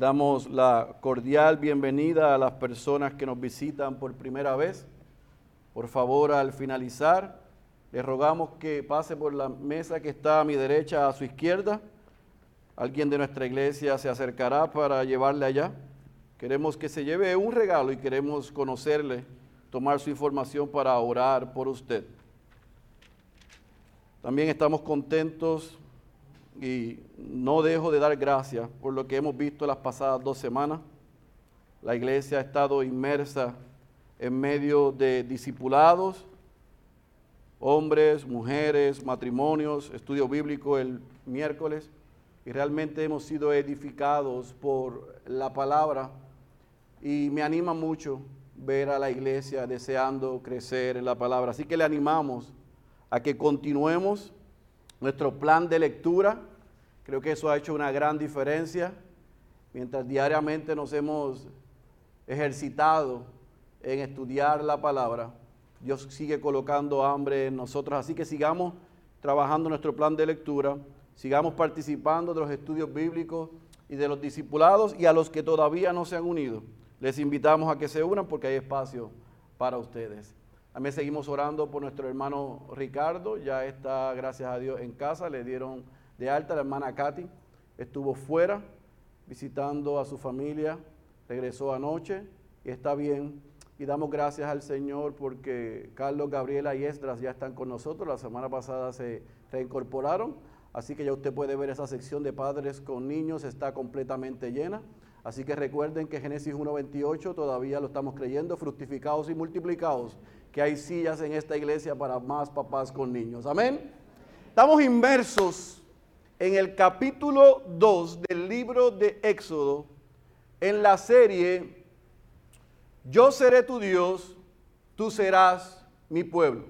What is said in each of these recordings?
damos la cordial bienvenida a las personas que nos visitan por primera vez. Por favor, al finalizar, les rogamos que pase por la mesa que está a mi derecha, a su izquierda. Alguien de nuestra iglesia se acercará para llevarle allá. Queremos que se lleve un regalo y queremos conocerle, tomar su información para orar por usted. También estamos contentos y no dejo de dar gracias por lo que hemos visto las pasadas dos semanas. La iglesia ha estado inmersa en medio de discipulados, hombres, mujeres, matrimonios, estudio bíblico el miércoles, y realmente hemos sido edificados por la palabra y me anima mucho ver a la iglesia deseando crecer en la palabra. Así que le animamos a que continuemos nuestro plan de lectura Creo que eso ha hecho una gran diferencia mientras diariamente nos hemos ejercitado en estudiar la palabra. Dios sigue colocando hambre en nosotros, así que sigamos trabajando nuestro plan de lectura, sigamos participando de los estudios bíblicos y de los discipulados y a los que todavía no se han unido. Les invitamos a que se unan porque hay espacio para ustedes. También seguimos orando por nuestro hermano Ricardo, ya está, gracias a Dios, en casa, le dieron de alta, la hermana Katy, estuvo fuera visitando a su familia, regresó anoche y está bien. Y damos gracias al Señor porque Carlos, Gabriela y Esdras ya están con nosotros. La semana pasada se reincorporaron. Así que ya usted puede ver esa sección de padres con niños, está completamente llena. Así que recuerden que Génesis 1.28 todavía lo estamos creyendo, fructificados y multiplicados, que hay sillas en esta iglesia para más papás con niños. Amén. Estamos inmersos en el capítulo 2 del libro de Éxodo, en la serie Yo seré tu Dios, tú serás mi pueblo.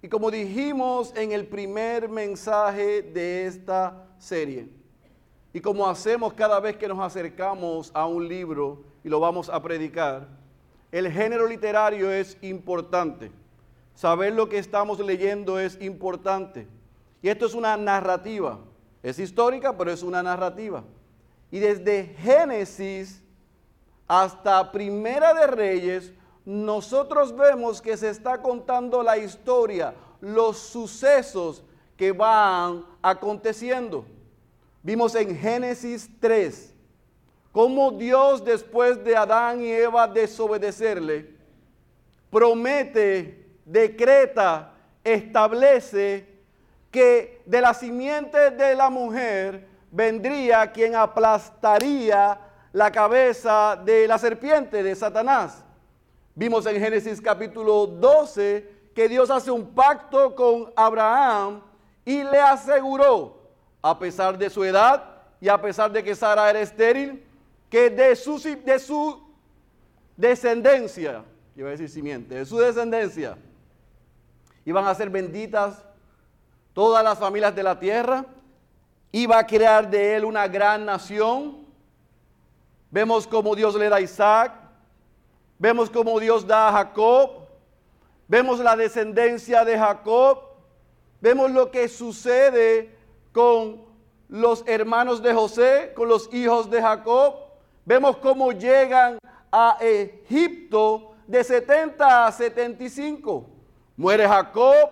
Y como dijimos en el primer mensaje de esta serie, y como hacemos cada vez que nos acercamos a un libro y lo vamos a predicar, el género literario es importante. Saber lo que estamos leyendo es importante. Y esto es una narrativa. Es histórica, pero es una narrativa. Y desde Génesis hasta Primera de Reyes, nosotros vemos que se está contando la historia, los sucesos que van aconteciendo. Vimos en Génesis 3 cómo Dios después de Adán y Eva desobedecerle, promete, decreta, establece que de la simiente de la mujer vendría quien aplastaría la cabeza de la serpiente, de Satanás. Vimos en Génesis capítulo 12 que Dios hace un pacto con Abraham y le aseguró, a pesar de su edad y a pesar de que Sara era estéril, que de su, de su descendencia, iba a decir simiente, de su descendencia, iban a ser benditas todas las familias de la tierra, iba a crear de él una gran nación. Vemos cómo Dios le da a Isaac, vemos cómo Dios da a Jacob, vemos la descendencia de Jacob, vemos lo que sucede con los hermanos de José, con los hijos de Jacob, vemos cómo llegan a Egipto de 70 a 75. Muere Jacob,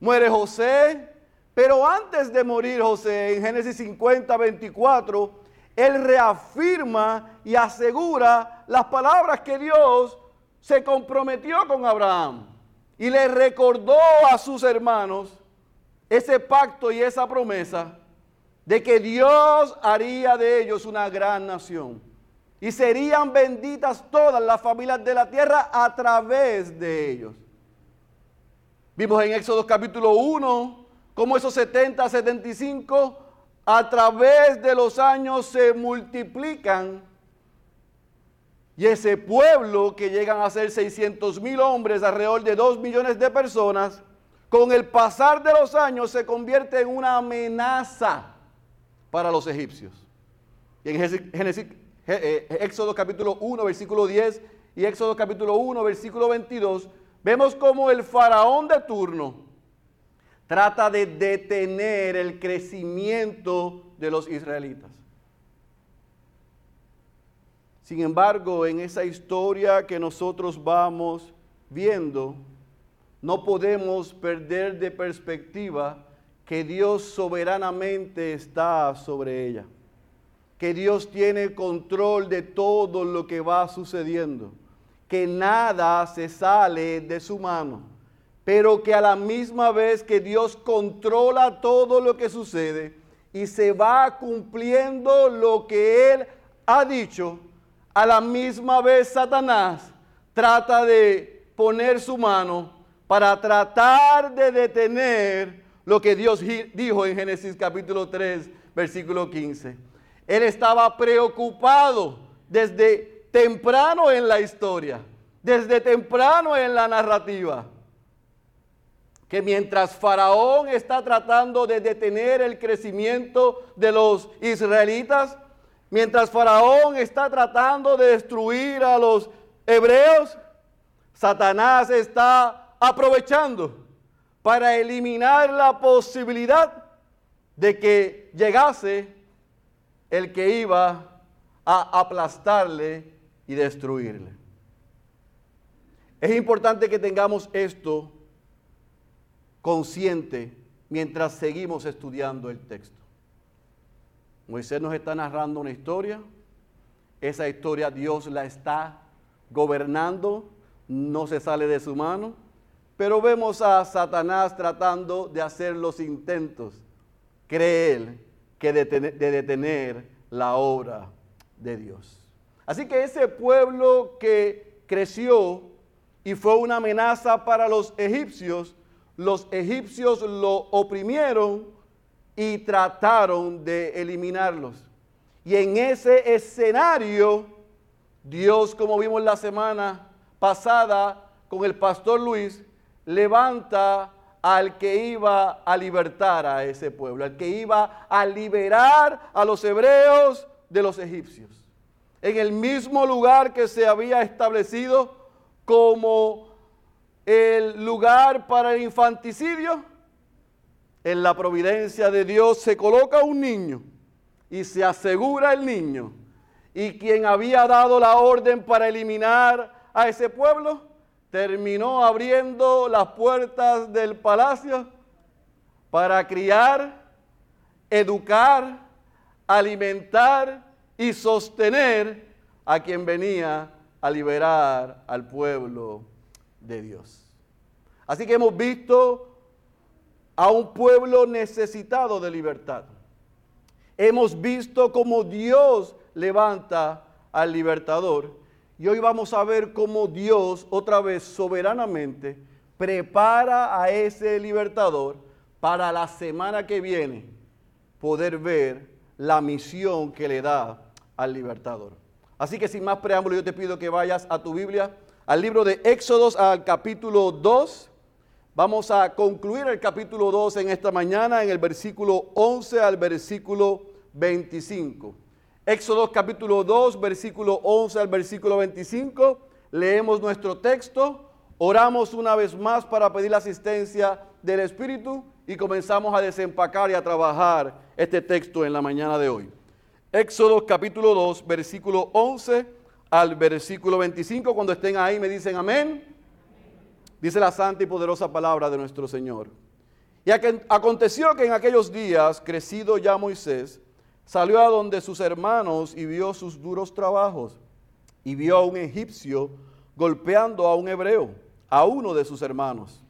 muere José, pero antes de morir José, en Génesis 50, 24, él reafirma y asegura las palabras que Dios se comprometió con Abraham y le recordó a sus hermanos ese pacto y esa promesa de que Dios haría de ellos una gran nación y serían benditas todas las familias de la tierra a través de ellos. Vimos en Éxodo capítulo 1 cómo esos 70, 75 a través de los años se multiplican. Y ese pueblo que llegan a ser 600 mil hombres, alrededor de 2 millones de personas, con el pasar de los años se convierte en una amenaza para los egipcios. Y en Génesis, eh, Éxodo capítulo 1, versículo 10 y Éxodo capítulo 1, versículo 22, Vemos como el faraón de turno trata de detener el crecimiento de los israelitas. Sin embargo, en esa historia que nosotros vamos viendo, no podemos perder de perspectiva que Dios soberanamente está sobre ella, que Dios tiene control de todo lo que va sucediendo, que nada se sale de su mano, pero que a la misma vez que Dios controla todo lo que sucede y se va cumpliendo lo que Él ha dicho, a la misma vez Satanás trata de poner su mano para tratar de detener lo que Dios dijo en Génesis capítulo 3, versículo 15. Él estaba preocupado desde temprano en la historia, desde temprano en la narrativa, que mientras Faraón está tratando de detener el crecimiento de los israelitas, mientras Faraón está tratando de destruir a los hebreos, Satanás está aprovechando para eliminar la posibilidad de que llegase el que iba a aplastarle y destruirle. Es importante que tengamos esto consciente mientras seguimos estudiando el texto. Moisés nos está narrando una historia, esa historia Dios la está gobernando, no se sale de su mano pero vemos a Satanás tratando de hacer los intentos, cree él, que de, de detener la obra de Dios. Así que ese pueblo que creció y fue una amenaza para los egipcios, los egipcios lo oprimieron y trataron de eliminarlos. Y en ese escenario, Dios, como vimos la semana pasada con el pastor Luis, levanta al que iba a libertar a ese pueblo, al que iba a liberar a los hebreos de los egipcios. En el mismo lugar que se había establecido como el lugar para el infanticidio, en la providencia de Dios se coloca un niño y se asegura el niño. Y quien había dado la orden para eliminar a ese pueblo terminó abriendo las puertas del palacio para criar, educar, alimentar y sostener a quien venía a liberar al pueblo de Dios. Así que hemos visto a un pueblo necesitado de libertad. Hemos visto cómo Dios levanta al libertador y hoy vamos a ver cómo Dios otra vez soberanamente prepara a ese libertador para la semana que viene poder ver la misión que le da al libertador. Así que sin más preámbulo yo te pido que vayas a tu Biblia, al libro de Éxodos, al capítulo 2. Vamos a concluir el capítulo 2 en esta mañana en el versículo 11 al versículo 25. Éxodo capítulo 2, versículo 11 al versículo 25. Leemos nuestro texto, oramos una vez más para pedir la asistencia del Espíritu y comenzamos a desempacar y a trabajar este texto en la mañana de hoy. Éxodo capítulo 2, versículo 11 al versículo 25. Cuando estén ahí me dicen amén. Dice la santa y poderosa palabra de nuestro Señor. Y aconteció que en aquellos días, crecido ya Moisés, salió a donde sus hermanos y vio sus duros trabajos y vio a un egipcio golpeando a un hebreo, a uno de sus hermanos.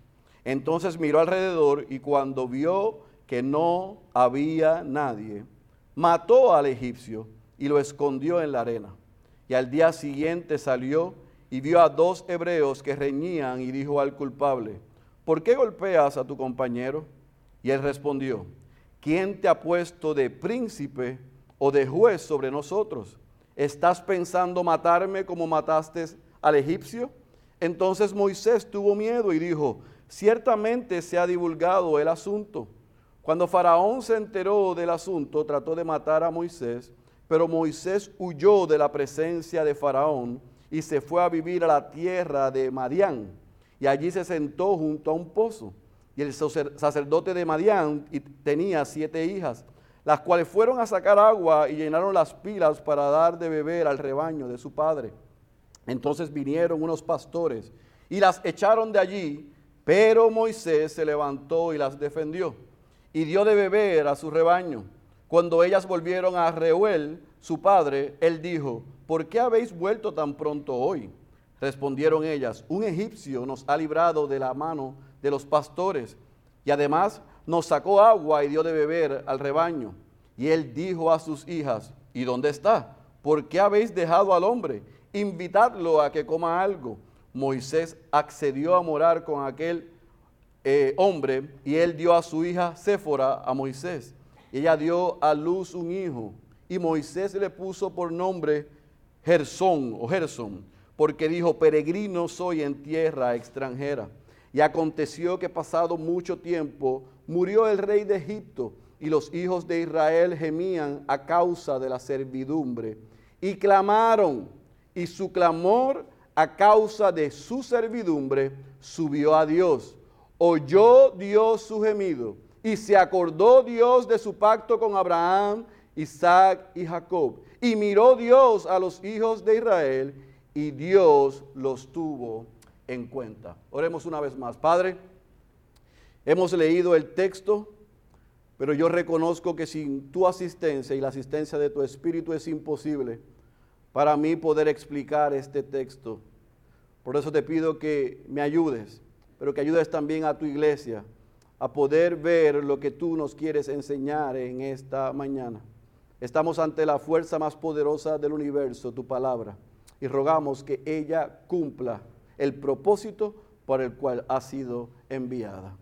Entonces miró alrededor y cuando vio que no había nadie, mató al egipcio y lo escondió en la arena. Y al día siguiente salió y vio a dos hebreos que reñían y dijo al culpable, ¿por qué golpeas a tu compañero? Y él respondió, ¿quién te ha puesto de príncipe o de juez sobre nosotros? ¿Estás pensando matarme como mataste al egipcio? Entonces Moisés tuvo miedo y dijo, ciertamente se ha divulgado el asunto. Cuando Faraón se enteró del asunto, trató de matar a Moisés, pero Moisés huyó de la presencia de Faraón y se fue a vivir a la tierra de Madián, y allí se sentó junto a un pozo. Y el sacerdote de Madián tenía siete hijas. las cuales fueron a sacar agua y llenaron las pilas para dar de beber al rebaño de su padre. Entonces vinieron unos pastores y las echaron de allí, pero Moisés se levantó y las defendió y dio de beber a su rebaño. Cuando ellas volvieron a Reuel, su padre, él dijo, ¿por qué habéis vuelto tan pronto hoy? Respondieron ellas, un egipcio nos ha librado de la mano de los pastores y además nos sacó agua y dio de beber al rebaño. Y él dijo a sus hijas, ¿y dónde está? ¿Por qué habéis dejado al hombre? Invitadlo a que coma algo. Moisés accedió a morar con aquel eh, hombre y él dio a su hija Séfora a Moisés. ella dio a luz un hijo y Moisés le puso por nombre Gersón o Gerson, porque dijo, peregrino soy en tierra extranjera. Y aconteció que pasado mucho tiempo murió el rey de Egipto y los hijos de Israel gemían a causa de la servidumbre y clamaron y su clamor a causa de su servidumbre subió a Dios. Oyó Dios su gemido y se acordó Dios de su pacto con Abraham, Isaac y Jacob. Y miró Dios a los hijos de Israel y Dios los tuvo en cuenta. Oremos una vez más. Padre, Hemos leído el texto, pero yo reconozco que sin tu asistencia y la asistencia de tu Espíritu es imposible para mí poder explicar este texto. Por eso te pido que me ayudes, pero que ayudes también a tu iglesia a poder ver lo que tú nos quieres enseñar en esta mañana. Estamos ante la fuerza más poderosa del universo, tu palabra, y rogamos que ella cumpla el propósito por el cual ha sido enviada.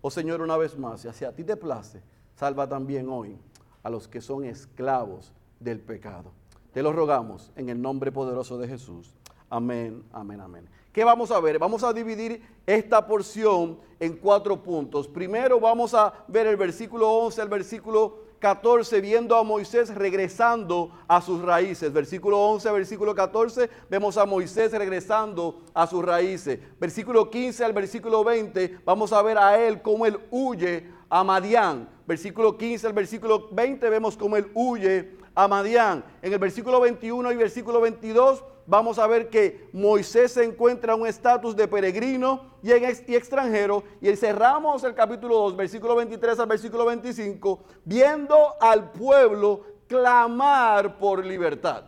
Oh Señor, una vez más, si a ti te place, salva también hoy a los que son esclavos del pecado. Te lo rogamos en el nombre poderoso de Jesús. Amén, amén, amén. ¿Qué vamos a ver? Vamos a dividir esta porción en cuatro puntos. Primero vamos a ver el versículo 11 al versículo 14, viendo a Moisés regresando a sus raíces. Versículo 11, versículo 14, vemos a Moisés regresando a sus raíces. Versículo 15 al versículo 20, vamos a ver a él cómo él huye a Madián. Versículo 15 al versículo 20, vemos cómo él huye a Madián. En el versículo 21 y versículo 22 vamos a ver que Moisés se encuentra en un estatus de peregrino y, extranjero. Y cerramos el capítulo 2, versículo 23 al versículo 25, viendo al pueblo clamar por libertad.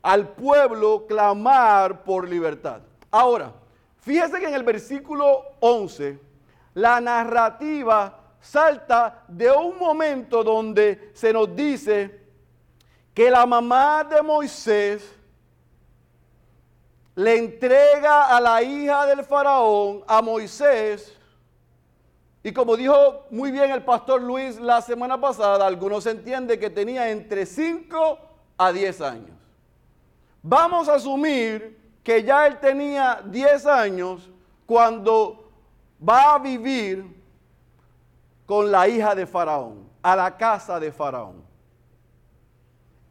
Al pueblo clamar por libertad. Ahora, fíjese que en el versículo 11, la narrativa salta de un momento donde se nos dice que la mamá de Moisés le entrega a la hija del faraón, a Moisés, y como dijo muy bien el pastor Luis la semana pasada, algunos entienden que tenía entre 5 a 10 años. Vamos a asumir que ya él tenía 10 años cuando va a vivir con la hija de Faraón, a la casa de Faraón.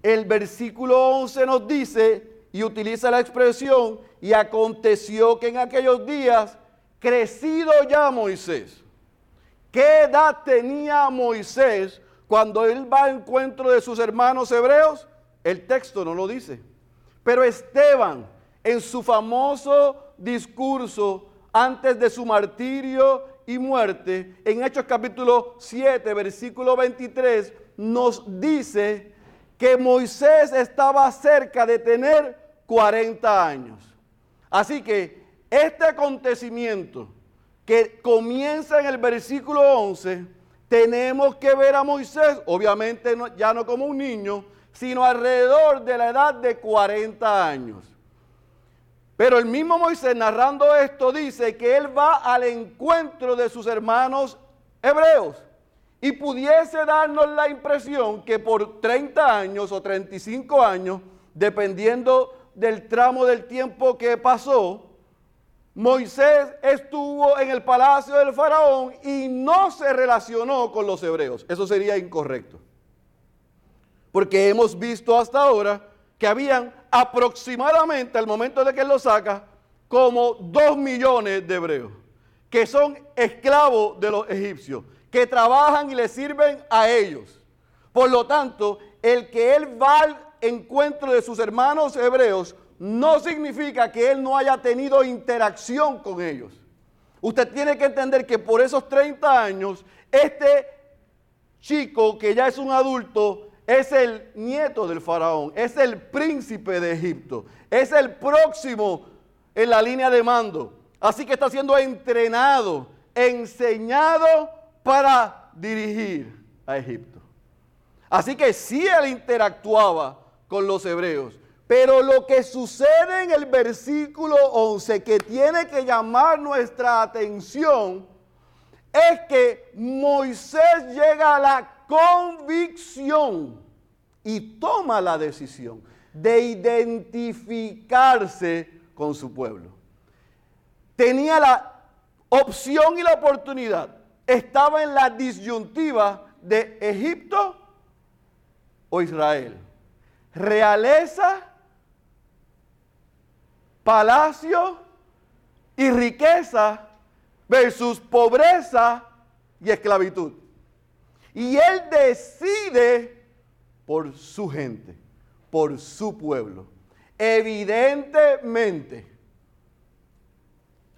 El versículo 11 nos dice y utiliza la expresión, y aconteció que en aquellos días, crecido ya Moisés. ¿Qué edad tenía Moisés cuando él va al encuentro de sus hermanos hebreos? El texto no lo dice. Pero Esteban, en su famoso discurso antes de su martirio y muerte, en Hechos capítulo 7, versículo 23, nos dice que Moisés estaba cerca de tener 40 años. Así que este acontecimiento que comienza en el versículo 11, tenemos que ver a Moisés, obviamente ya no como un niño, sino alrededor de la edad de 40 años. Pero el mismo Moisés narrando esto dice que él va al encuentro de sus hermanos hebreos y pudiese darnos la impresión que por 30 años o 35 años, dependiendo del tramo del tiempo que pasó, Moisés estuvo en el palacio del faraón y no se relacionó con los hebreos. Eso sería incorrecto. Porque hemos visto hasta ahora que habían aproximadamente al momento de que él lo saca como dos millones de hebreos que son esclavos de los egipcios, que trabajan y le sirven a ellos. Por lo tanto, el que él va encuentro de sus hermanos hebreos no significa que él no haya tenido interacción con ellos. Usted tiene que entender que por esos 30 años, este chico que ya es un adulto es el nieto del faraón, es el príncipe de Egipto, es el próximo en la línea de mando. Así que está siendo entrenado, enseñado para dirigir a Egipto. Así que sí él interactuaba con los hebreos. Pero lo que sucede en el versículo 11 que tiene que llamar nuestra atención es que Moisés llega a la convicción y toma la decisión de identificarse con su pueblo. Tenía la opción y la oportunidad. Estaba en la disyuntiva de Egipto o Israel. Realeza, palacio y riqueza versus pobreza y esclavitud. Y él decide por su gente, por su pueblo. Evidentemente,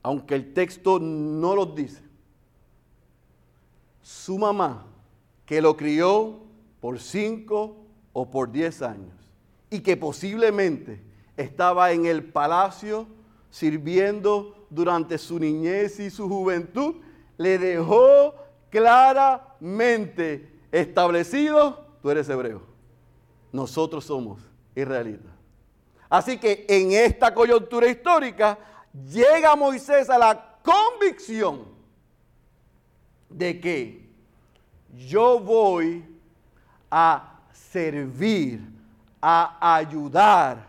aunque el texto no lo dice, su mamá, que lo crió por cinco o por diez años, y que posiblemente estaba en el palacio sirviendo durante su niñez y su juventud, le dejó claramente establecido, tú eres hebreo. Nosotros somos israelitas. Así que en esta coyuntura histórica llega Moisés a la convicción de que yo voy a servir, a ayudar,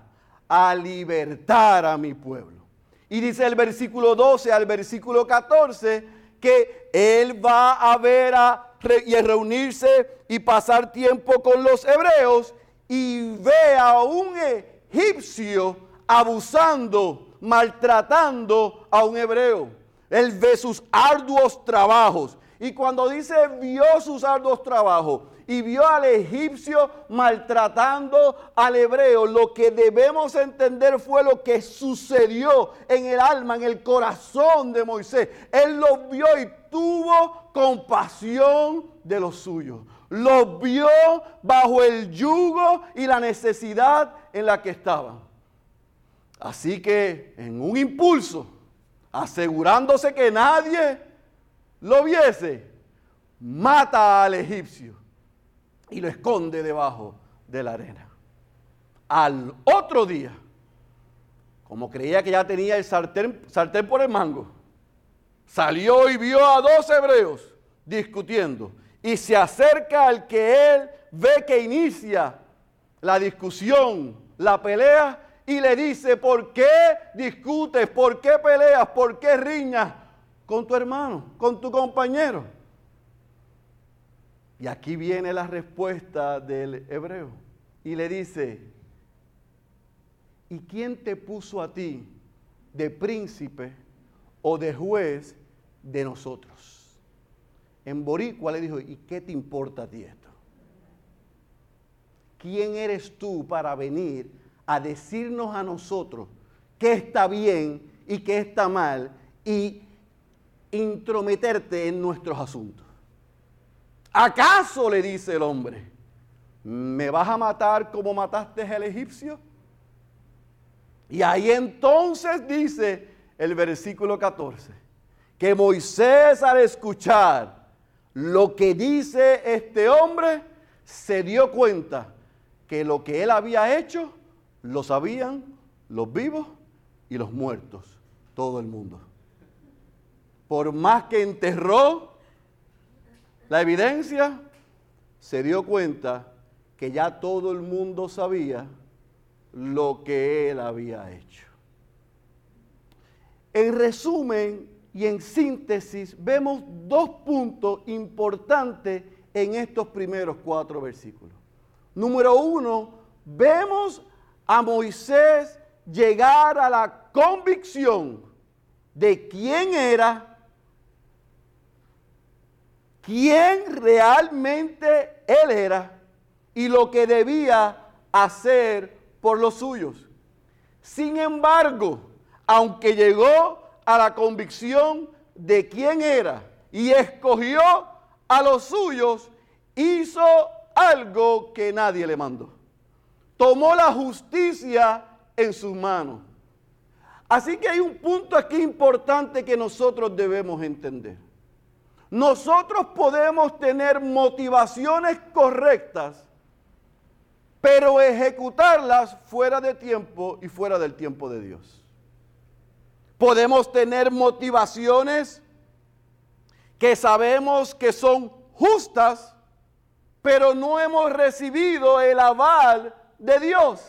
a libertar a mi pueblo. Y dice el versículo 12 al versículo 14 que él va a ver a, y a reunirse y pasar tiempo con los hebreos y ve a un egipcio abusando, maltratando a un hebreo. Él ve sus arduos trabajos. Y cuando dice vio sus arduos trabajos, y vio al egipcio maltratando al hebreo. Lo que debemos entender fue lo que sucedió en el alma, en el corazón de Moisés. Él lo vio y tuvo compasión de los suyos. Los vio bajo el yugo y la necesidad en la que estaban. Así que en un impulso, asegurándose que nadie lo viese, mata al egipcio y lo esconde debajo de la arena. Al otro día, como creía que ya tenía el sartén, sartén por el mango, salió y vio a dos hebreos discutiendo y se acerca al que él ve que inicia la discusión, la pelea, y le dice, ¿por qué discutes? ¿Por qué peleas? ¿Por qué riñas con tu hermano, con tu compañero? Y aquí viene la respuesta del hebreo. Y le dice, ¿y quién te puso a ti de príncipe o de juez de nosotros? En Boricua le dijo, ¿y qué te importa a ti esto? ¿Quién eres tú para venir a decirnos a nosotros qué está bien y qué está mal y intrometerte en nuestros asuntos? ¿Acaso le dice el hombre, me vas a matar como mataste al egipcio? Y ahí entonces dice el versículo 14, que Moisés al escuchar lo que dice este hombre, se dio cuenta que lo que él había hecho lo sabían los vivos y los muertos, todo el mundo. Por más que enterró la evidencia se dio cuenta que ya todo el mundo sabía lo que él había hecho. En resumen y en síntesis, vemos dos puntos importantes en estos primeros cuatro versículos. Número uno, vemos a Moisés llegar a la convicción de quién era quién realmente él era y lo que debía hacer por los suyos. Sin embargo, aunque llegó a la convicción de quién era y escogió a los suyos, hizo algo que nadie le mandó. Tomó la justicia en sus manos. Así que hay un punto aquí importante que nosotros debemos entender. Nosotros podemos tener motivaciones correctas, pero ejecutarlas fuera de tiempo y fuera del tiempo de Dios. Podemos tener motivaciones que sabemos que son justas, pero no hemos recibido el aval de Dios.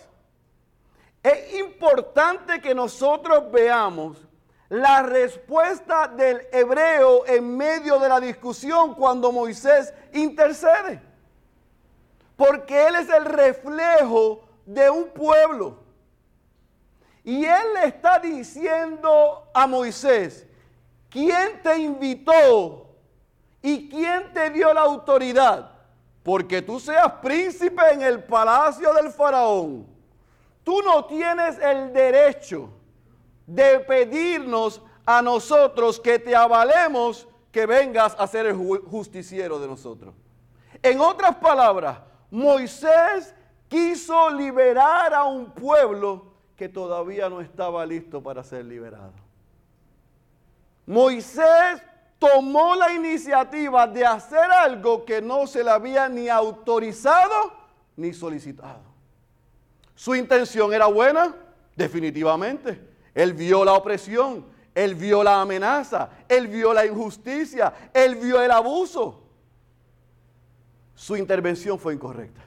Es importante que nosotros veamos la respuesta del hebreo en medio de la discusión cuando Moisés intercede. Porque él es el reflejo de un pueblo. Y él le está diciendo a Moisés, ¿quién te invitó y quién te dio la autoridad? Porque tú seas príncipe en el palacio del faraón. Tú no tienes el derecho de pedirnos a nosotros que te avalemos que vengas a ser el justiciero de nosotros. En otras palabras, Moisés quiso liberar a un pueblo que todavía no estaba listo para ser liberado. Moisés tomó la iniciativa de hacer algo que no se le había ni autorizado ni solicitado. Su intención era buena, definitivamente. Él vio la opresión, él vio la amenaza, él vio la injusticia, él vio el abuso. Su intervención fue incorrecta.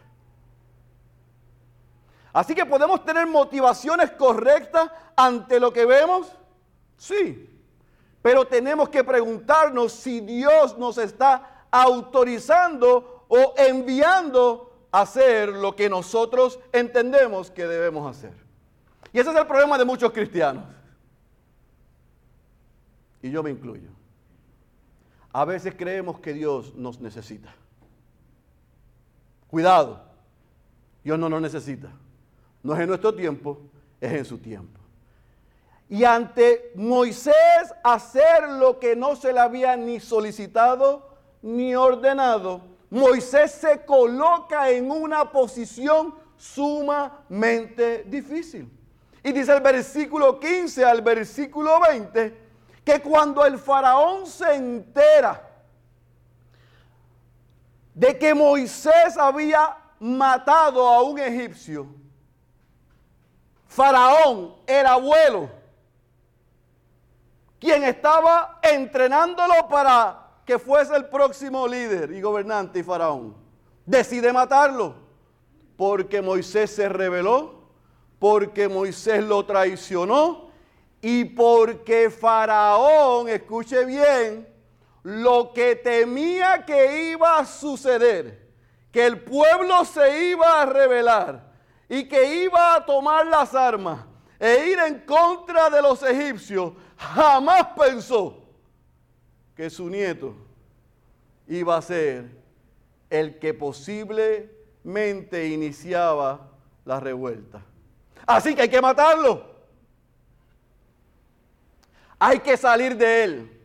Así que podemos tener motivaciones correctas ante lo que vemos, sí, pero tenemos que preguntarnos si Dios nos está autorizando o enviando a hacer lo que nosotros entendemos que debemos hacer. Y ese es el problema de muchos cristianos. Y yo me incluyo. A veces creemos que Dios nos necesita. Cuidado, Dios no nos necesita. No es en nuestro tiempo, es en su tiempo. Y ante Moisés hacer lo que no se le había ni solicitado ni ordenado, Moisés se coloca en una posición sumamente difícil. Y dice el versículo 15 al versículo 20 que cuando el faraón se entera de que Moisés había matado a un egipcio, Faraón, el abuelo, quien estaba entrenándolo para que fuese el próximo líder y gobernante y Faraón, decide matarlo porque Moisés se rebeló porque Moisés lo traicionó y porque Faraón, escuche bien, lo que temía que iba a suceder, que el pueblo se iba a rebelar y que iba a tomar las armas e ir en contra de los egipcios, jamás pensó que su nieto iba a ser el que posiblemente iniciaba la revuelta. Así que hay que matarlo. Hay que salir de él.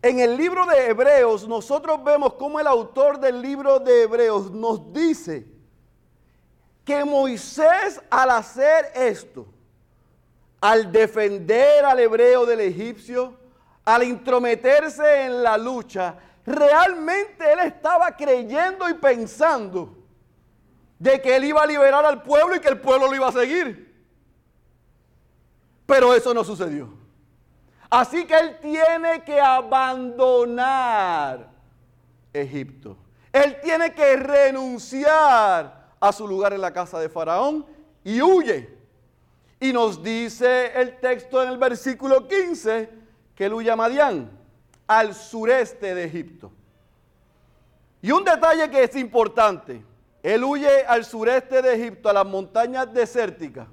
En el libro de Hebreos nosotros vemos cómo el autor del libro de Hebreos nos dice que Moisés al hacer esto, al defender al hebreo del egipcio, al intrometerse en la lucha, realmente él estaba creyendo y pensando de que él iba a liberar al pueblo y que el pueblo lo iba a seguir. Pero eso no sucedió. Así que él tiene que abandonar Egipto. Él tiene que renunciar a su lugar en la casa de Faraón y huye. Y nos dice el texto en el versículo 15 que él huye a Madián, al sureste de Egipto. Y un detalle que es importante. Él huye al sureste de Egipto, a las montañas desérticas,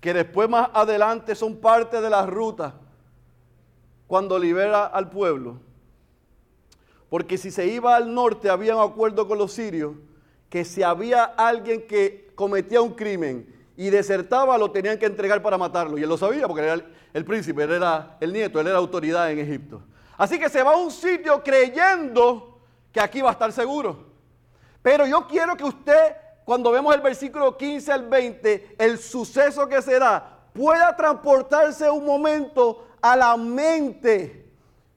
que después más adelante son parte de la ruta cuando libera al pueblo. porque si se iba al norte había un acuerdo con los sirios que si había alguien que cometía un crimen y desertaba, lo tenían que entregar para matarlo. Y él lo sabía porque era el, el príncipe, él era el nieto, él era autoridad en Egipto. Así que se va a un sitio creyendo que aquí va a estar seguro. Pero yo quiero que usted, cuando vemos el versículo 15 al 20, el suceso que se da, pueda transportarse un momento a la mente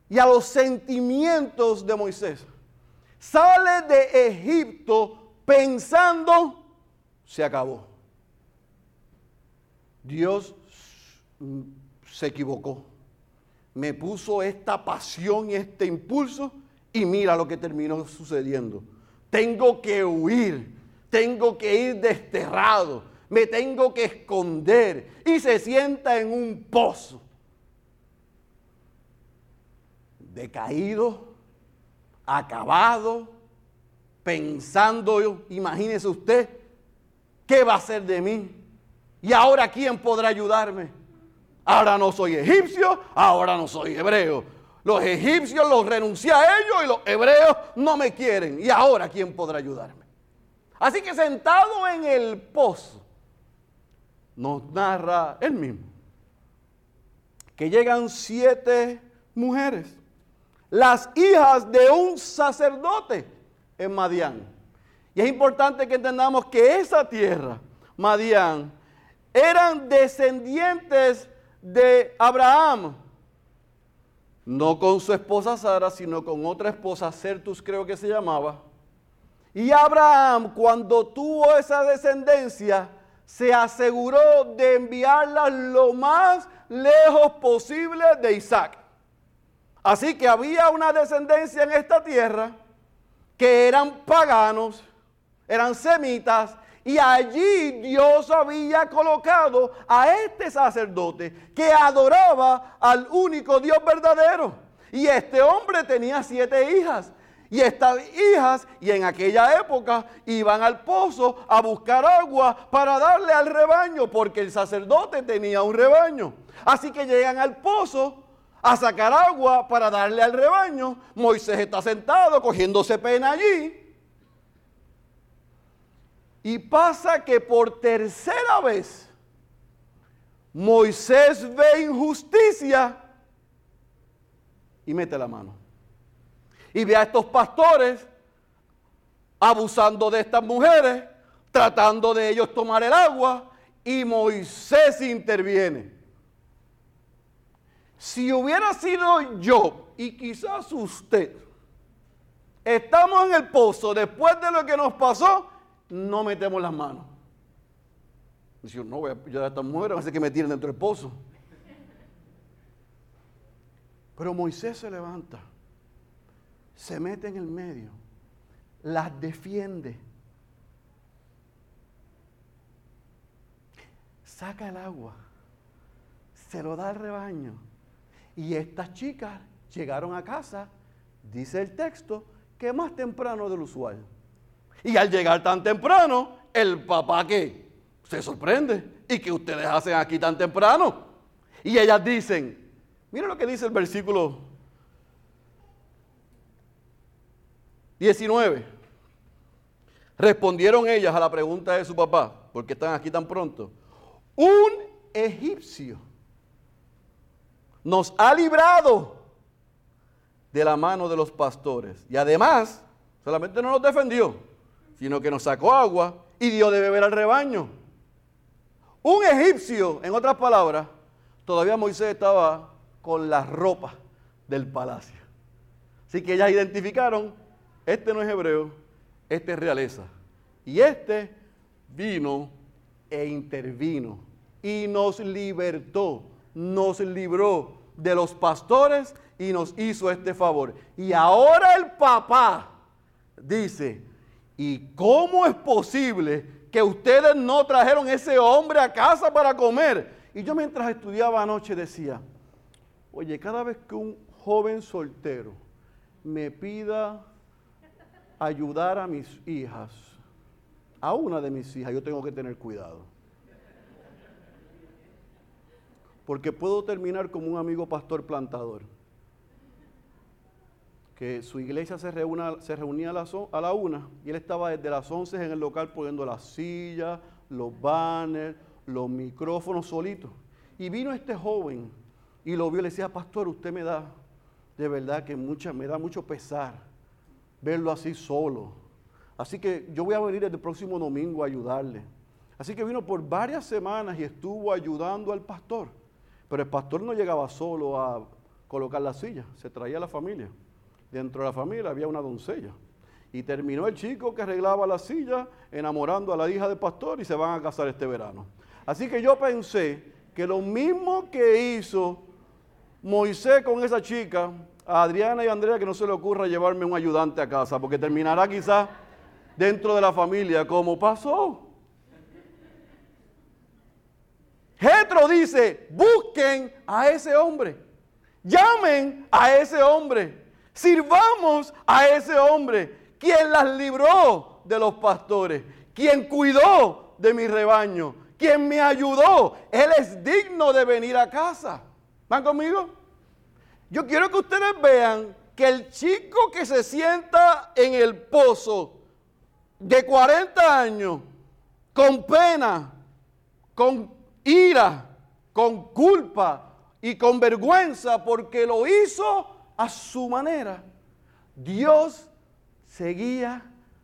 y a los sentimientos de Moisés. Sale de Egipto pensando, se acabó. Dios se equivocó. Me puso esta pasión y este impulso y mira lo que terminó sucediendo. Tengo que huir, tengo que ir desterrado, me tengo que esconder y se sienta en un pozo. Decaído, acabado, pensando, imagínese usted, ¿qué va a hacer de mí? ¿Y ahora quién podrá ayudarme? Ahora no soy egipcio, ahora no soy hebreo. Los egipcios los renuncié a ellos y los hebreos no me quieren. ¿Y ahora quién podrá ayudarme? Así que sentado en el pozo, nos narra él mismo que llegan siete mujeres, las hijas de un sacerdote en Madián. Y es importante que entendamos que esa tierra, Madián, eran descendientes de Abraham. No con su esposa Sara, sino con otra esposa, Certus creo que se llamaba. Y Abraham, cuando tuvo esa descendencia, se aseguró de enviarla lo más lejos posible de Isaac. Así que había una descendencia en esta tierra que eran paganos, eran semitas, y allí Dios había colocado a este sacerdote que adoraba al único Dios verdadero. Y este hombre tenía siete hijas. Y estas hijas, y en aquella época, iban al pozo a buscar agua para darle al rebaño, porque el sacerdote tenía un rebaño. Así que llegan al pozo a sacar agua para darle al rebaño. Moisés está sentado cogiéndose pena allí. Y pasa que por tercera vez Moisés ve injusticia y mete la mano. Y ve a estos pastores abusando de estas mujeres, tratando de ellos tomar el agua, y Moisés interviene. Si hubiera sido yo y quizás usted, estamos en el pozo después de lo que nos pasó, no metemos las manos. Dice, no voy a ayudar a estas mujeres, hacer que me tiren dentro del pozo. Pero Moisés se levanta, se mete en el medio, las defiende, saca el agua, se lo da al rebaño. Y estas chicas llegaron a casa, dice el texto, que más temprano del usual. Y al llegar tan temprano, el papá que se sorprende. ¿Y que ustedes hacen aquí tan temprano? Y ellas dicen, mira lo que dice el versículo 19. Respondieron ellas a la pregunta de su papá, ¿por qué están aquí tan pronto? Un egipcio nos ha librado de la mano de los pastores. Y además, solamente no nos defendió, sino que nos sacó agua y dio de beber al rebaño. Un egipcio, en otras palabras, todavía Moisés estaba con la ropa del palacio. Así que ellas identificaron, este no es hebreo, este es realeza. Y este vino e intervino y nos libertó, nos libró de los pastores y nos hizo este favor. Y ahora el papá dice, ¿Y cómo es posible que ustedes no trajeron ese hombre a casa para comer? Y yo mientras estudiaba anoche decía, oye, cada vez que un joven soltero me pida ayudar a mis hijas, a una de mis hijas, yo tengo que tener cuidado. Porque puedo terminar como un amigo pastor plantador que su iglesia se, se reunía a la una y él estaba desde las 11 en el local poniendo las sillas, los banners, los micrófonos solitos. Y vino este joven y lo vio y le decía, pastor, usted me da, de verdad que mucha, me da mucho pesar verlo así solo. Así que yo voy a venir el próximo domingo a ayudarle. Así que vino por varias semanas y estuvo ayudando al pastor. Pero el pastor no llegaba solo a colocar la silla, se traía a la familia. Dentro de la familia había una doncella. Y terminó el chico que arreglaba la silla enamorando a la hija del pastor y se van a casar este verano. Así que yo pensé que lo mismo que hizo Moisés con esa chica, a Adriana y a Andrea que no se le ocurra llevarme un ayudante a casa, porque terminará quizás dentro de la familia como pasó. Jetro dice, busquen a ese hombre, llamen a ese hombre. Sirvamos a ese hombre, quien las libró de los pastores, quien cuidó de mi rebaño, quien me ayudó. Él es digno de venir a casa. ¿Van conmigo? Yo quiero que ustedes vean que el chico que se sienta en el pozo de 40 años, con pena, con ira, con culpa y con vergüenza, porque lo hizo a su manera, Dios seguía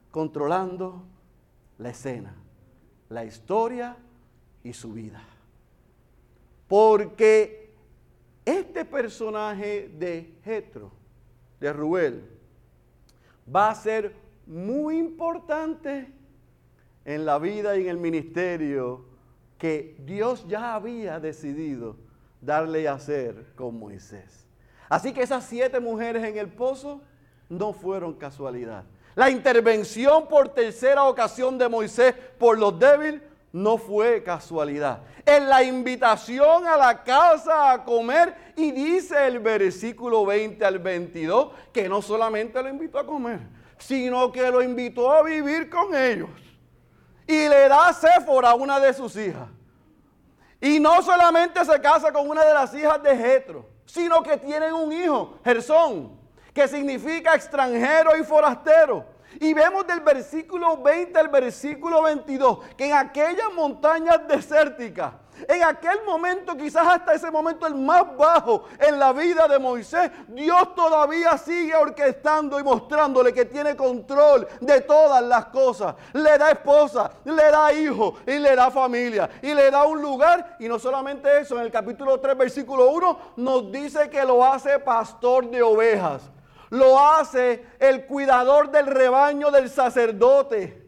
controlando la escena, la historia y su vida. Porque este personaje de Jetro, de Ruel, va a ser muy importante en la vida y en el ministerio que Dios ya había decidido darle a hacer con Moisés. Así que esas siete mujeres en el pozo no fueron casualidad. La intervención por tercera ocasión de Moisés por los débiles no fue casualidad. En la invitación a la casa a comer, y dice el versículo 20 al 22, que no solamente lo invitó a comer, sino que lo invitó a vivir con ellos. Y le da a a una de sus hijas. Y no solamente se casa con una de las hijas de Jetro, sino que tienen un hijo, Gersón, que significa extranjero y forastero. Y vemos del versículo 20 al versículo 22 que en aquellas montañas desérticas, en aquel momento, quizás hasta ese momento el más bajo en la vida de Moisés, Dios todavía sigue orquestando y mostrándole que tiene control de todas las cosas. Le da esposa, le da hijo y le da familia y le da un lugar. Y no solamente eso, en el capítulo 3, versículo 1 nos dice que lo hace pastor de ovejas. Lo hace el cuidador del rebaño del sacerdote.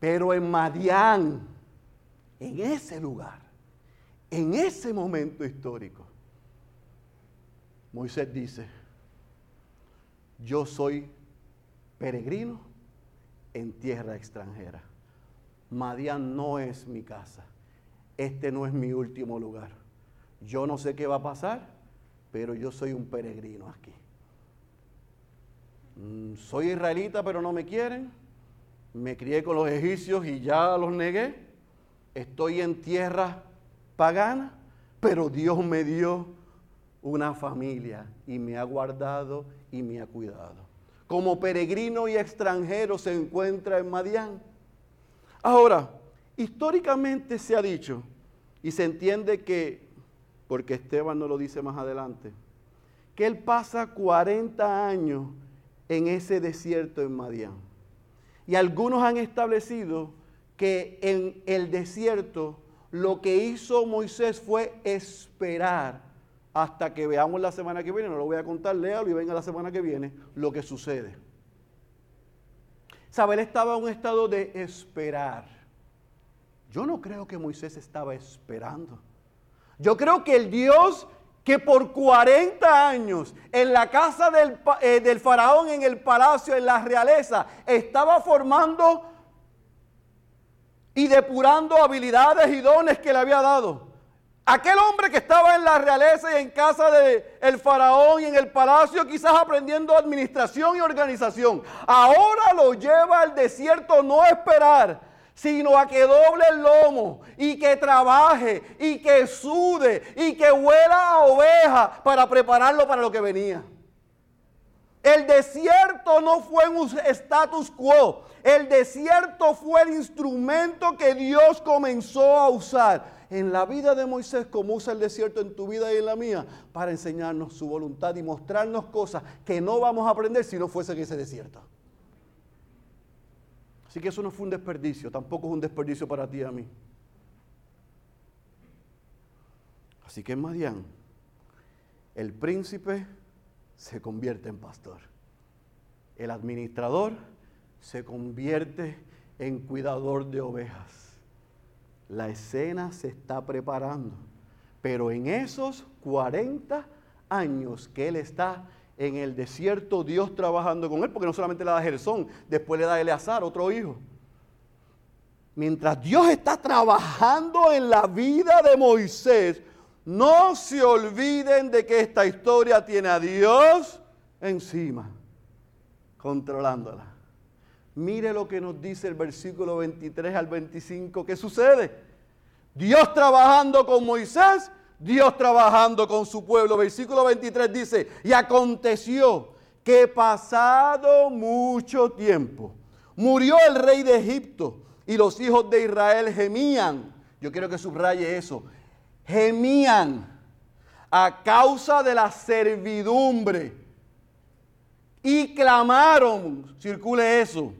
Pero en Madián, en ese lugar, en ese momento histórico, Moisés dice, yo soy peregrino en tierra extranjera. Madián no es mi casa. Este no es mi último lugar. Yo no sé qué va a pasar, pero yo soy un peregrino aquí. Mm, soy israelita, pero no me quieren. Me crié con los egipcios y ya los negué estoy en tierra pagana, pero Dios me dio una familia y me ha guardado y me ha cuidado. Como peregrino y extranjero se encuentra en Madián. Ahora, históricamente se ha dicho y se entiende que, porque Esteban no lo dice más adelante, que él pasa 40 años en ese desierto en Madián. Y algunos han establecido que en el desierto lo que hizo Moisés fue esperar hasta que veamos la semana que viene, no lo voy a contar, léalo y venga la semana que viene, lo que sucede. Sabes, estaba en un estado de esperar. Yo no creo que Moisés estaba esperando. Yo creo que el Dios que por 40 años en la casa del, eh, del faraón, en el palacio, en la realeza, estaba formando y depurando habilidades y dones que le había dado. Aquel hombre que estaba en la realeza y en casa del el faraón y en el palacio, quizás aprendiendo administración y organización, ahora lo lleva al desierto no a esperar, sino a que doble el lomo y que trabaje y que sude y que huela a oveja para prepararlo para lo que venía. El desierto no fue un status quo. El desierto fue el instrumento que Dios comenzó a usar en la vida de Moisés como usa el desierto en tu vida y en la mía para enseñarnos su voluntad y mostrarnos cosas que no vamos a aprender si no fuese en ese desierto. Así que eso no fue un desperdicio, tampoco es un desperdicio para ti y a mí. Así que en Madián, el príncipe se convierte en pastor. El administrador se convierte en cuidador de ovejas. La escena se está preparando. Pero en esos 40 años que él está en el desierto, Dios trabajando con él, porque no solamente le da Gersón, después le da Eleazar, otro hijo. Mientras Dios está trabajando en la vida de Moisés, no se olviden de que esta historia tiene a Dios encima, controlándola. Mire lo que nos dice el versículo 23 al 25. ¿Qué sucede? Dios trabajando con Moisés, Dios trabajando con su pueblo. Versículo 23 dice, y aconteció que pasado mucho tiempo, murió el rey de Egipto y los hijos de Israel gemían. Yo quiero que subraye eso gemían a causa de la servidumbre y clamaron, circule eso,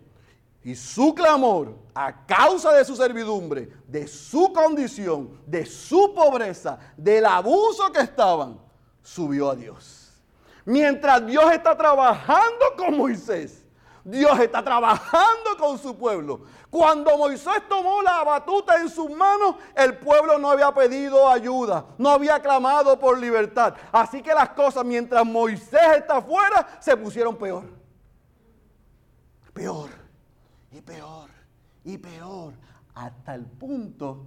y su clamor a causa de su servidumbre, de su condición, de su pobreza, del abuso que estaban, subió a Dios. Mientras Dios está trabajando con Moisés, Dios está trabajando con su pueblo. Cuando Moisés tomó la batuta en sus manos, el pueblo no había pedido ayuda, no había clamado por libertad. Así que las cosas mientras Moisés está afuera se pusieron peor. Peor y peor y peor. Hasta el punto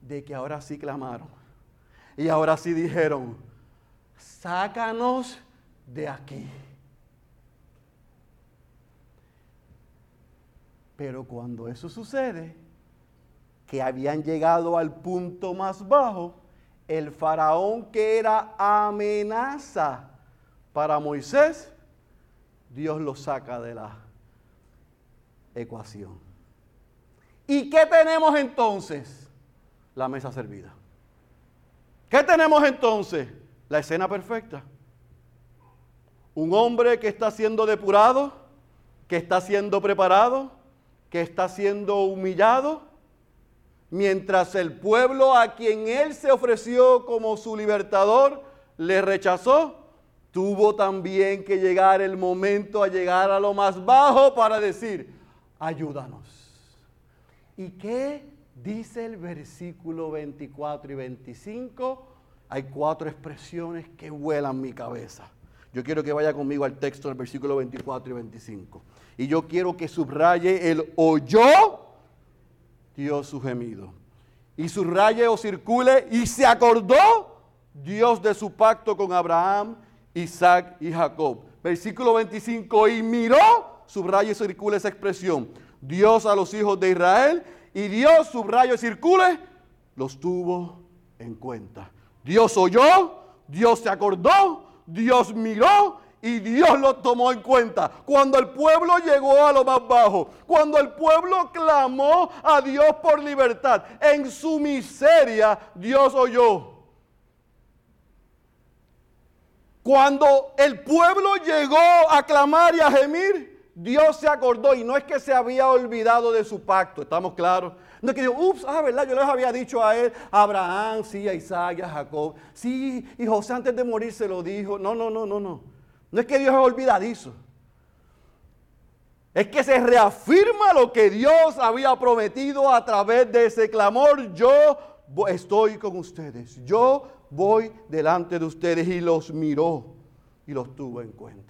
de que ahora sí clamaron. Y ahora sí dijeron, sácanos de aquí. Pero cuando eso sucede, que habían llegado al punto más bajo, el faraón que era amenaza para Moisés, Dios lo saca de la ecuación. ¿Y qué tenemos entonces? La mesa servida. ¿Qué tenemos entonces? La escena perfecta. Un hombre que está siendo depurado, que está siendo preparado, que está siendo humillado, mientras el pueblo a quien él se ofreció como su libertador le rechazó, tuvo también que llegar el momento a llegar a lo más bajo para decir, ayúdanos. ¿Y qué dice el versículo 24 y 25? Hay cuatro expresiones que vuelan mi cabeza. Yo quiero que vaya conmigo al texto del versículo 24 y 25. Y yo quiero que subraye el oyó, Dios su gemido. Y subraye o circule y se acordó Dios de su pacto con Abraham, Isaac y Jacob. Versículo 25, y miró, subraye y circule esa expresión. Dios a los hijos de Israel y Dios, subrayo y circule, los tuvo en cuenta. Dios oyó, Dios se acordó, Dios miró y Dios lo tomó en cuenta. Cuando el pueblo llegó a lo más bajo, cuando el pueblo clamó a Dios por libertad, en su miseria Dios oyó. Cuando el pueblo llegó a clamar y a gemir, Dios se acordó y no es que se había olvidado de su pacto, ¿estamos claros? No es que dijo, ups, ah, ¿verdad? Yo les había dicho a él, a Abraham, sí, a Isaac, a Jacob, sí, y José antes de morir se lo dijo. No, no, no, no, no. No es que Dios es olvidadizo. Es que se reafirma lo que Dios había prometido a través de ese clamor. Yo estoy con ustedes. Yo voy delante de ustedes y los miró y los tuvo en cuenta.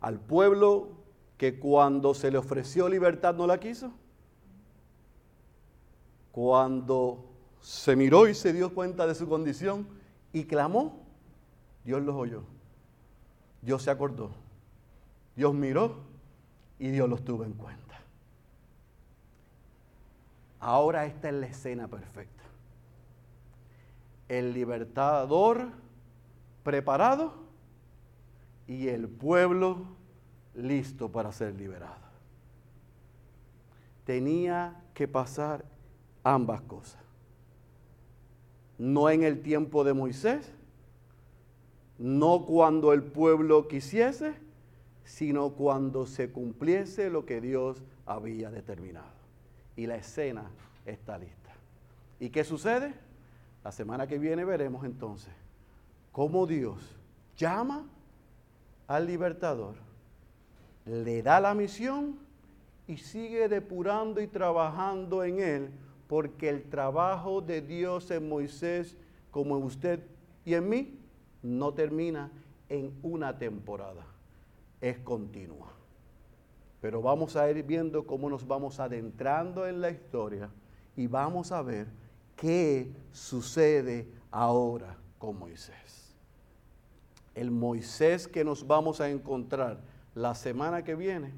Al pueblo que cuando se le ofreció libertad no la quiso. Cuando se miró y se dio cuenta de su condición, y clamó, Dios los oyó. Dios se acordó. Dios miró y Dios los tuvo en cuenta. Ahora esta es la escena perfecta. El libertador preparado y el pueblo listo para ser liberado. Tenía que pasar ambas cosas. No en el tiempo de Moisés, no cuando el pueblo quisiese, sino cuando se cumpliese lo que Dios había determinado. Y la escena está lista. ¿Y qué sucede? La semana que viene veremos entonces cómo Dios llama al libertador, le da la misión y sigue depurando y trabajando en él, porque el trabajo de Dios en Moisés, como en usted y en mí, no termina en una temporada, es continua. Pero vamos a ir viendo cómo nos vamos adentrando en la historia y vamos a ver qué sucede ahora con Moisés. El Moisés que nos vamos a encontrar la semana que viene,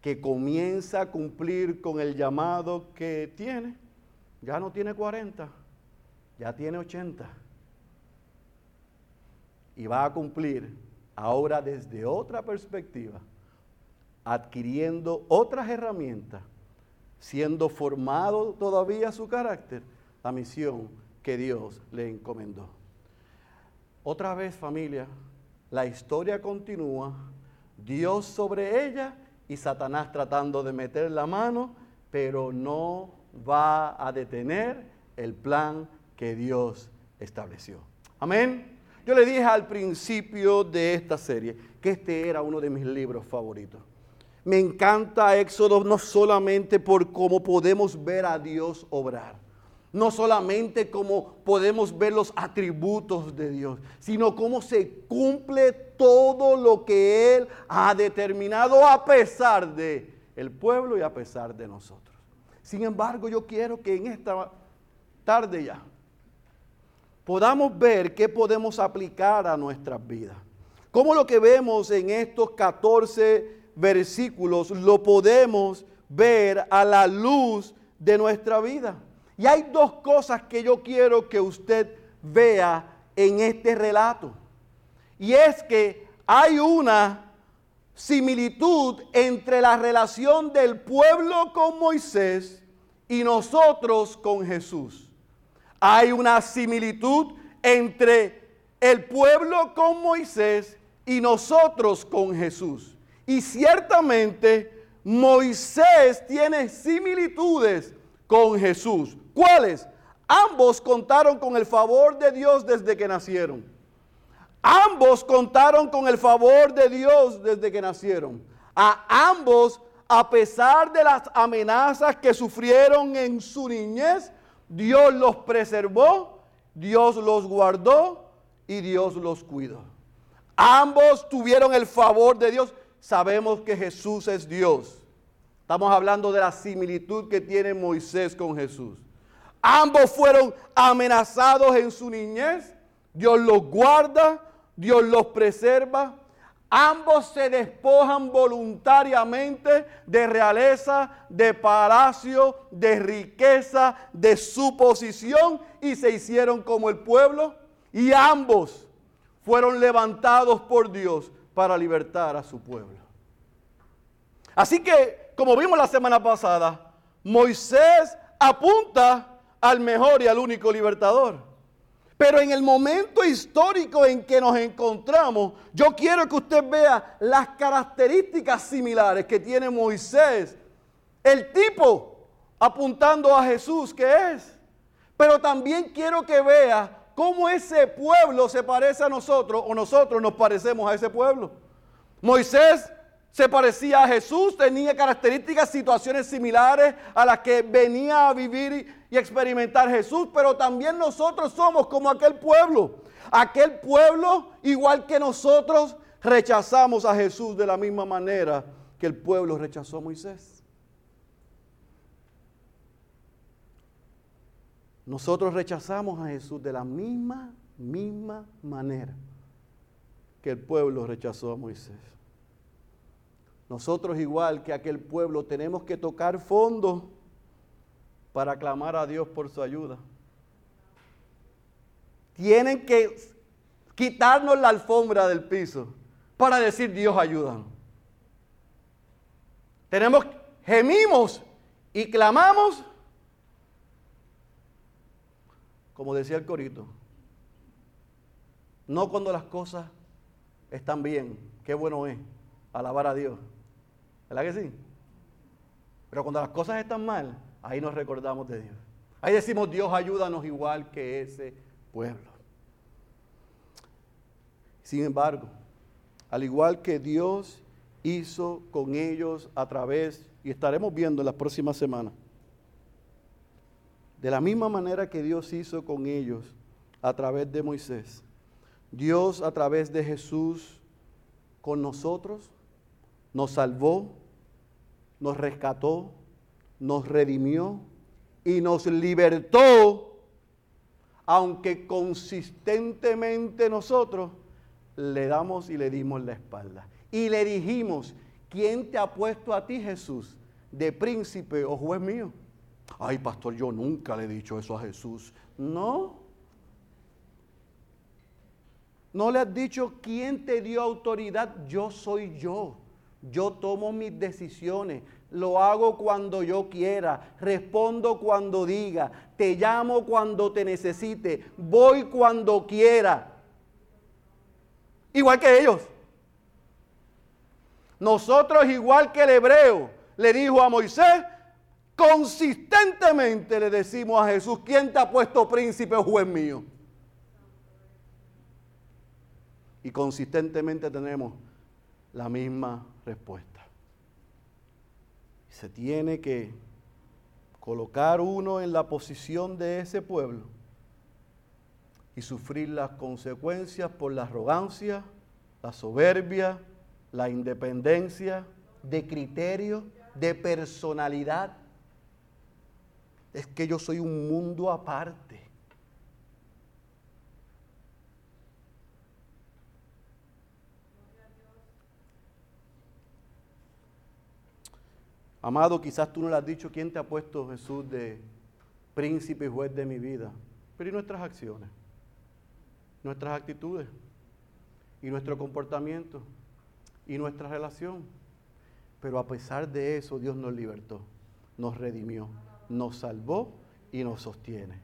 que comienza a cumplir con el llamado que tiene, ya no tiene 40, ya tiene 80 y va a cumplir ahora desde otra perspectiva, adquiriendo otras herramientas, siendo formado todavía su carácter, la misión que Dios le encomendó. Otra vez familia, la historia continúa, Dios sobre ella y Satanás tratando de meter la mano, pero no va a detener el plan que Dios estableció. Amén. Yo le dije al principio de esta serie que este era uno de mis libros favoritos. Me encanta Éxodo no solamente por cómo podemos ver a Dios obrar, no solamente cómo podemos ver los atributos de Dios, sino cómo se cumple todo lo que Él ha determinado a pesar de el pueblo y a pesar de nosotros. Sin embargo, yo quiero que en esta tarde ya podamos ver qué podemos aplicar a nuestras vidas. Cómo lo que vemos en estos 14 versículos lo podemos ver a la luz de nuestra vida. Y hay dos cosas que yo quiero que usted vea en este relato. Y es que hay una similitud entre la relación del pueblo con Moisés y nosotros con Jesús. Hay una similitud entre el pueblo con Moisés y nosotros con Jesús. Y ciertamente Moisés tiene similitudes con Jesús. ¿Cuáles? Ambos contaron con el favor de Dios desde que nacieron. Ambos contaron con el favor de Dios desde que nacieron. A ambos, a pesar de las amenazas que sufrieron en su niñez, Dios los preservó, Dios los guardó y Dios los cuidó. Ambos tuvieron el favor de Dios. Sabemos que Jesús es Dios. Estamos hablando de la similitud que tiene Moisés con Jesús. Ambos fueron amenazados en su niñez. Dios los guarda, Dios los preserva, Ambos se despojan voluntariamente de realeza, de palacio, de riqueza, de su posición y se hicieron como el pueblo. Y ambos fueron levantados por Dios para libertar a su pueblo. Así que, como vimos la semana pasada, Moisés apunta al mejor y al único libertador. Pero en el momento histórico en que nos encontramos, yo quiero que usted vea las características similares que tiene Moisés, el tipo apuntando a Jesús que es. Pero también quiero que vea cómo ese pueblo se parece a nosotros o nosotros nos parecemos a ese pueblo. Moisés se parecía a Jesús, tenía características, situaciones similares a las que venía a vivir y experimentar Jesús, pero también nosotros somos como aquel pueblo. Aquel pueblo, igual que nosotros, rechazamos a Jesús de la misma manera que el pueblo rechazó a Moisés. Nosotros rechazamos a Jesús de la misma, misma manera que el pueblo rechazó a Moisés. Nosotros igual que aquel pueblo tenemos que tocar fondo para clamar a Dios por su ayuda. Tienen que quitarnos la alfombra del piso para decir Dios ayúdanos. Tenemos, gemimos y clamamos, como decía el corito, no cuando las cosas están bien, qué bueno es alabar a Dios. ¿Verdad que sí? Pero cuando las cosas están mal, ahí nos recordamos de Dios. Ahí decimos, Dios ayúdanos igual que ese pueblo. Sin embargo, al igual que Dios hizo con ellos a través, y estaremos viendo en las próximas semanas, de la misma manera que Dios hizo con ellos a través de Moisés, Dios a través de Jesús con nosotros nos salvó, nos rescató, nos redimió y nos libertó, aunque consistentemente nosotros le damos y le dimos la espalda. Y le dijimos, ¿quién te ha puesto a ti Jesús de príncipe o juez mío? Ay, pastor, yo nunca le he dicho eso a Jesús. No. No le has dicho quién te dio autoridad. Yo soy yo. Yo tomo mis decisiones. Lo hago cuando yo quiera. Respondo cuando diga. Te llamo cuando te necesite. Voy cuando quiera. Igual que ellos. Nosotros, igual que el hebreo, le dijo a Moisés, consistentemente le decimos a Jesús, ¿quién te ha puesto príncipe o juez mío? Y consistentemente tenemos la misma respuesta. Se tiene que colocar uno en la posición de ese pueblo y sufrir las consecuencias por la arrogancia, la soberbia, la independencia de criterio, de personalidad. Es que yo soy un mundo aparte. Amado, quizás tú no le has dicho quién te ha puesto Jesús de príncipe y juez de mi vida, pero ¿y nuestras acciones? nuestras actitudes y nuestro comportamiento y nuestra relación. Pero a pesar de eso, Dios nos libertó, nos redimió, nos salvó y nos sostiene.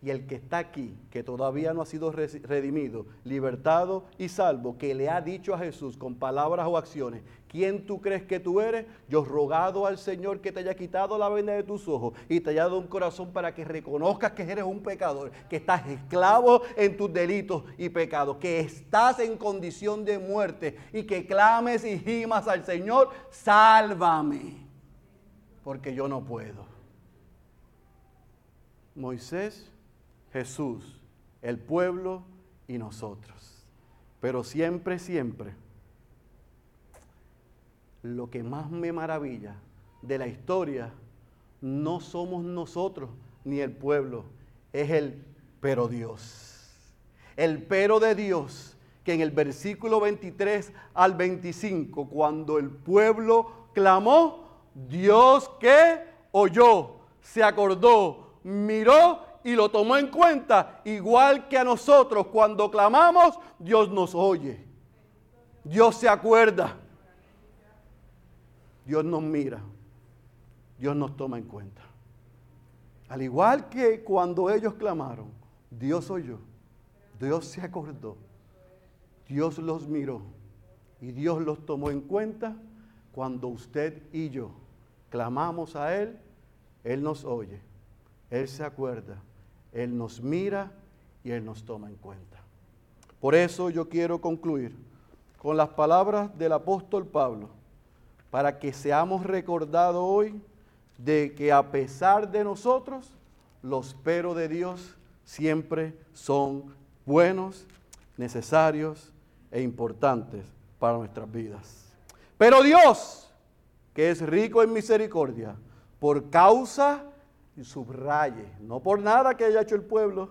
Y el que está aquí, que todavía no ha sido redimido, libertado y salvo, que le ha dicho a Jesús con palabras o acciones, ¿quién tú crees que tú eres? Yo rogado al Señor que te haya quitado la venda de tus ojos y te haya dado un corazón para que reconozcas que eres un pecador, que estás esclavo en tus delitos y pecados, que estás en condición de muerte y que clames y gimas al Señor, sálvame, porque yo no puedo. Moisés Jesús, el pueblo y nosotros. Pero siempre, siempre, lo que más me maravilla de la historia no somos nosotros ni el pueblo, es el pero Dios. El pero de Dios, que en el versículo 23 al 25, cuando el pueblo clamó, Dios que oyó, se acordó, miró y lo tomó en cuenta, igual que a nosotros cuando clamamos, Dios nos oye. Dios se acuerda. Dios nos mira. Dios nos toma en cuenta. Al igual que cuando ellos clamaron, Dios oyó. Dios se acordó. Dios los miró. Y Dios los tomó en cuenta cuando usted y yo clamamos a Él. Él nos oye. Él se acuerda él nos mira y Él nos toma en cuenta. Por eso yo quiero concluir con las palabras del apóstol Pablo, para que seamos recordados hoy de que a pesar de nosotros, los pero de Dios siempre son buenos, necesarios e importantes para nuestras vidas. Pero Dios, que es rico en misericordia, por causa y subraye, no por nada que haya hecho el pueblo,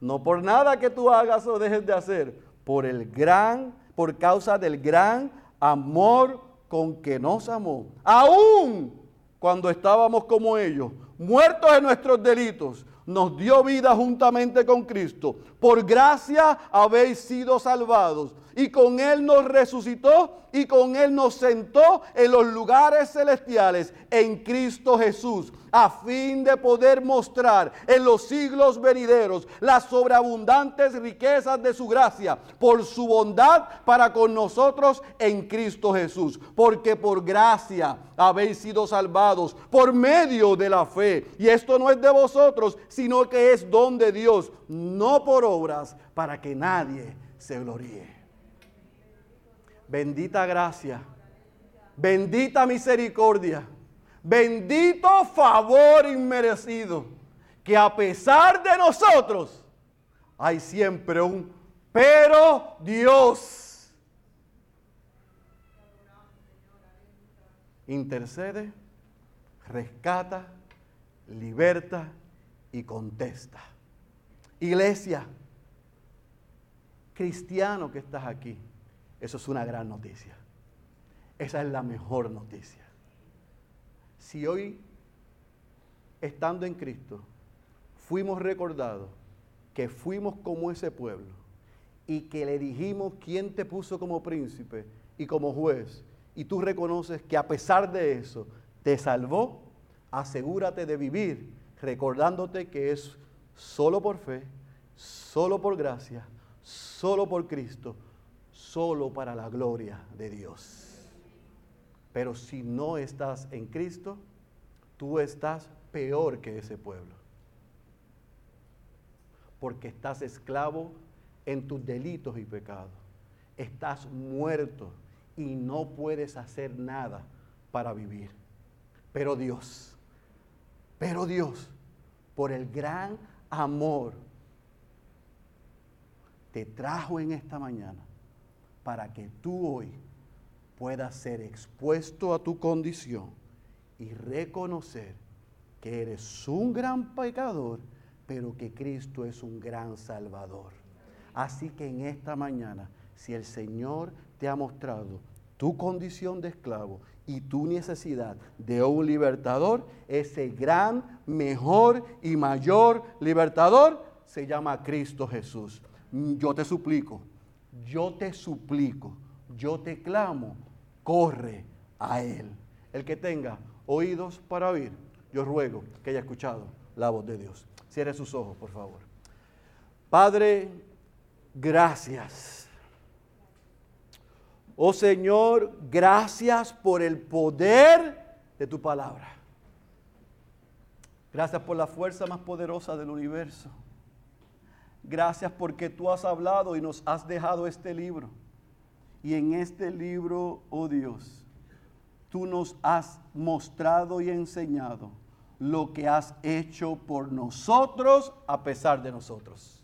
no por nada que tú hagas o dejes de hacer, por el gran, por causa del gran amor con que nos amó, aún cuando estábamos como ellos, muertos en nuestros delitos, nos dio vida juntamente con Cristo. Por gracia habéis sido salvados. Y con Él nos resucitó y con Él nos sentó en los lugares celestiales en Cristo Jesús, a fin de poder mostrar en los siglos venideros las sobreabundantes riquezas de su gracia, por su bondad para con nosotros en Cristo Jesús. Porque por gracia habéis sido salvados por medio de la fe. Y esto no es de vosotros, sino que es don de Dios, no por obras, para que nadie se gloríe. Bendita gracia, bendita misericordia, bendito favor inmerecido, que a pesar de nosotros hay siempre un pero Dios. Intercede, rescata, liberta y contesta. Iglesia, cristiano que estás aquí eso es una gran noticia. Esa es la mejor noticia. Si hoy, estando en Cristo, fuimos recordados que fuimos como ese pueblo y que le dijimos quién te puso como príncipe y como juez, y tú reconoces que a pesar de eso te salvó, asegúrate de vivir recordándote que es solo por fe, solo por gracia, solo por Cristo solo para la gloria de Dios. Pero si no estás en Cristo, tú estás peor que ese pueblo. Porque estás esclavo en tus delitos y pecados. Estás muerto y no puedes hacer nada para vivir. Pero Dios, pero Dios, por el gran amor, te trajo en esta mañana para que tú hoy puedas ser expuesto a tu condición y reconocer que eres un gran pecador, pero que Cristo es un gran salvador. Así que en esta mañana, si el Señor te ha mostrado tu condición de esclavo y tu necesidad de un libertador, ese gran, mejor y mayor libertador se llama Cristo Jesús. Yo te suplico, yo te suplico, yo te clamo, corre a Él. El que tenga oídos para oír, yo ruego que haya escuchado la voz de Dios. Cierre sus ojos, por favor. Padre, gracias. Oh Señor, gracias por el poder de tu palabra. Gracias por la fuerza más poderosa del universo. Gracias porque tú has hablado y nos has dejado este libro. Y en este libro, oh Dios, tú nos has mostrado y enseñado lo que has hecho por nosotros a pesar de nosotros.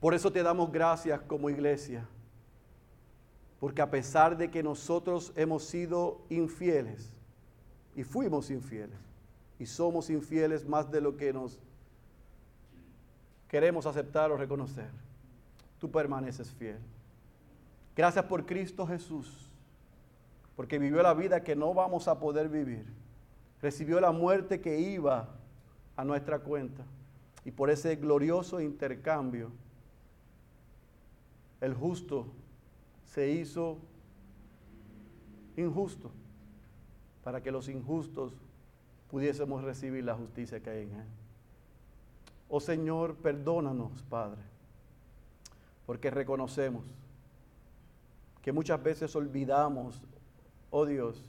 Por eso te damos gracias como iglesia. Porque a pesar de que nosotros hemos sido infieles, y fuimos infieles, y somos infieles más de lo que nos queremos aceptar o reconocer. Tú permaneces fiel. Gracias por Cristo Jesús, porque vivió la vida que no vamos a poder vivir. Recibió la muerte que iba a nuestra cuenta. Y por ese glorioso intercambio, el justo se hizo injusto para que los injustos pudiésemos recibir la justicia que hay en él. Oh Señor, perdónanos, Padre, porque reconocemos que muchas veces olvidamos, oh Dios,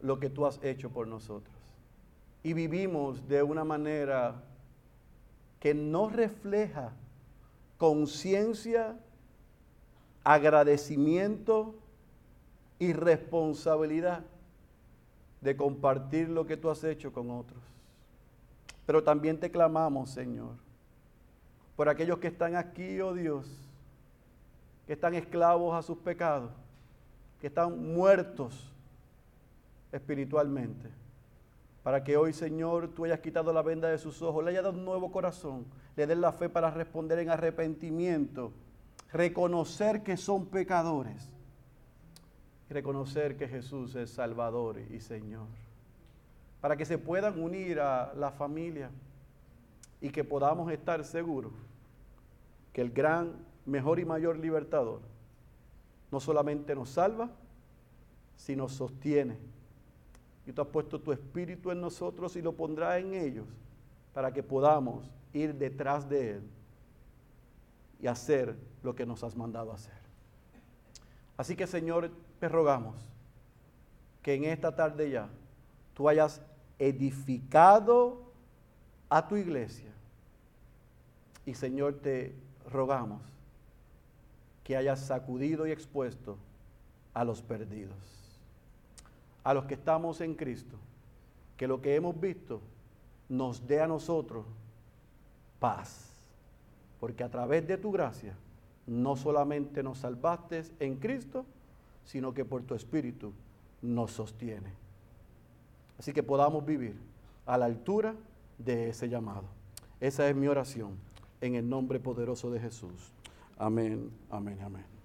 lo que tú has hecho por nosotros. Y vivimos de una manera que no refleja conciencia, agradecimiento y responsabilidad de compartir lo que tú has hecho con otros. Pero también te clamamos, Señor, por aquellos que están aquí, oh Dios, que están esclavos a sus pecados, que están muertos espiritualmente. Para que hoy, Señor, tú hayas quitado la venda de sus ojos, le hayas dado un nuevo corazón, le des la fe para responder en arrepentimiento, reconocer que son pecadores reconocer que Jesús es Salvador y Señor para que se puedan unir a la familia, y que podamos estar seguros que el gran, mejor y mayor libertador no solamente nos salva, sino sostiene. Y tú has puesto tu espíritu en nosotros y lo pondrás en ellos para que podamos ir detrás de Él y hacer lo que nos has mandado hacer. Así que Señor, te rogamos que en esta tarde ya tú hayas edificado a tu iglesia. Y Señor, te rogamos que hayas sacudido y expuesto a los perdidos, a los que estamos en Cristo, que lo que hemos visto nos dé a nosotros paz, porque a través de tu gracia no solamente nos salvaste en Cristo, sino que por tu Espíritu nos sostiene. Así que podamos vivir a la altura de ese llamado. Esa es mi oración en el nombre poderoso de Jesús. Amén, amén, amén.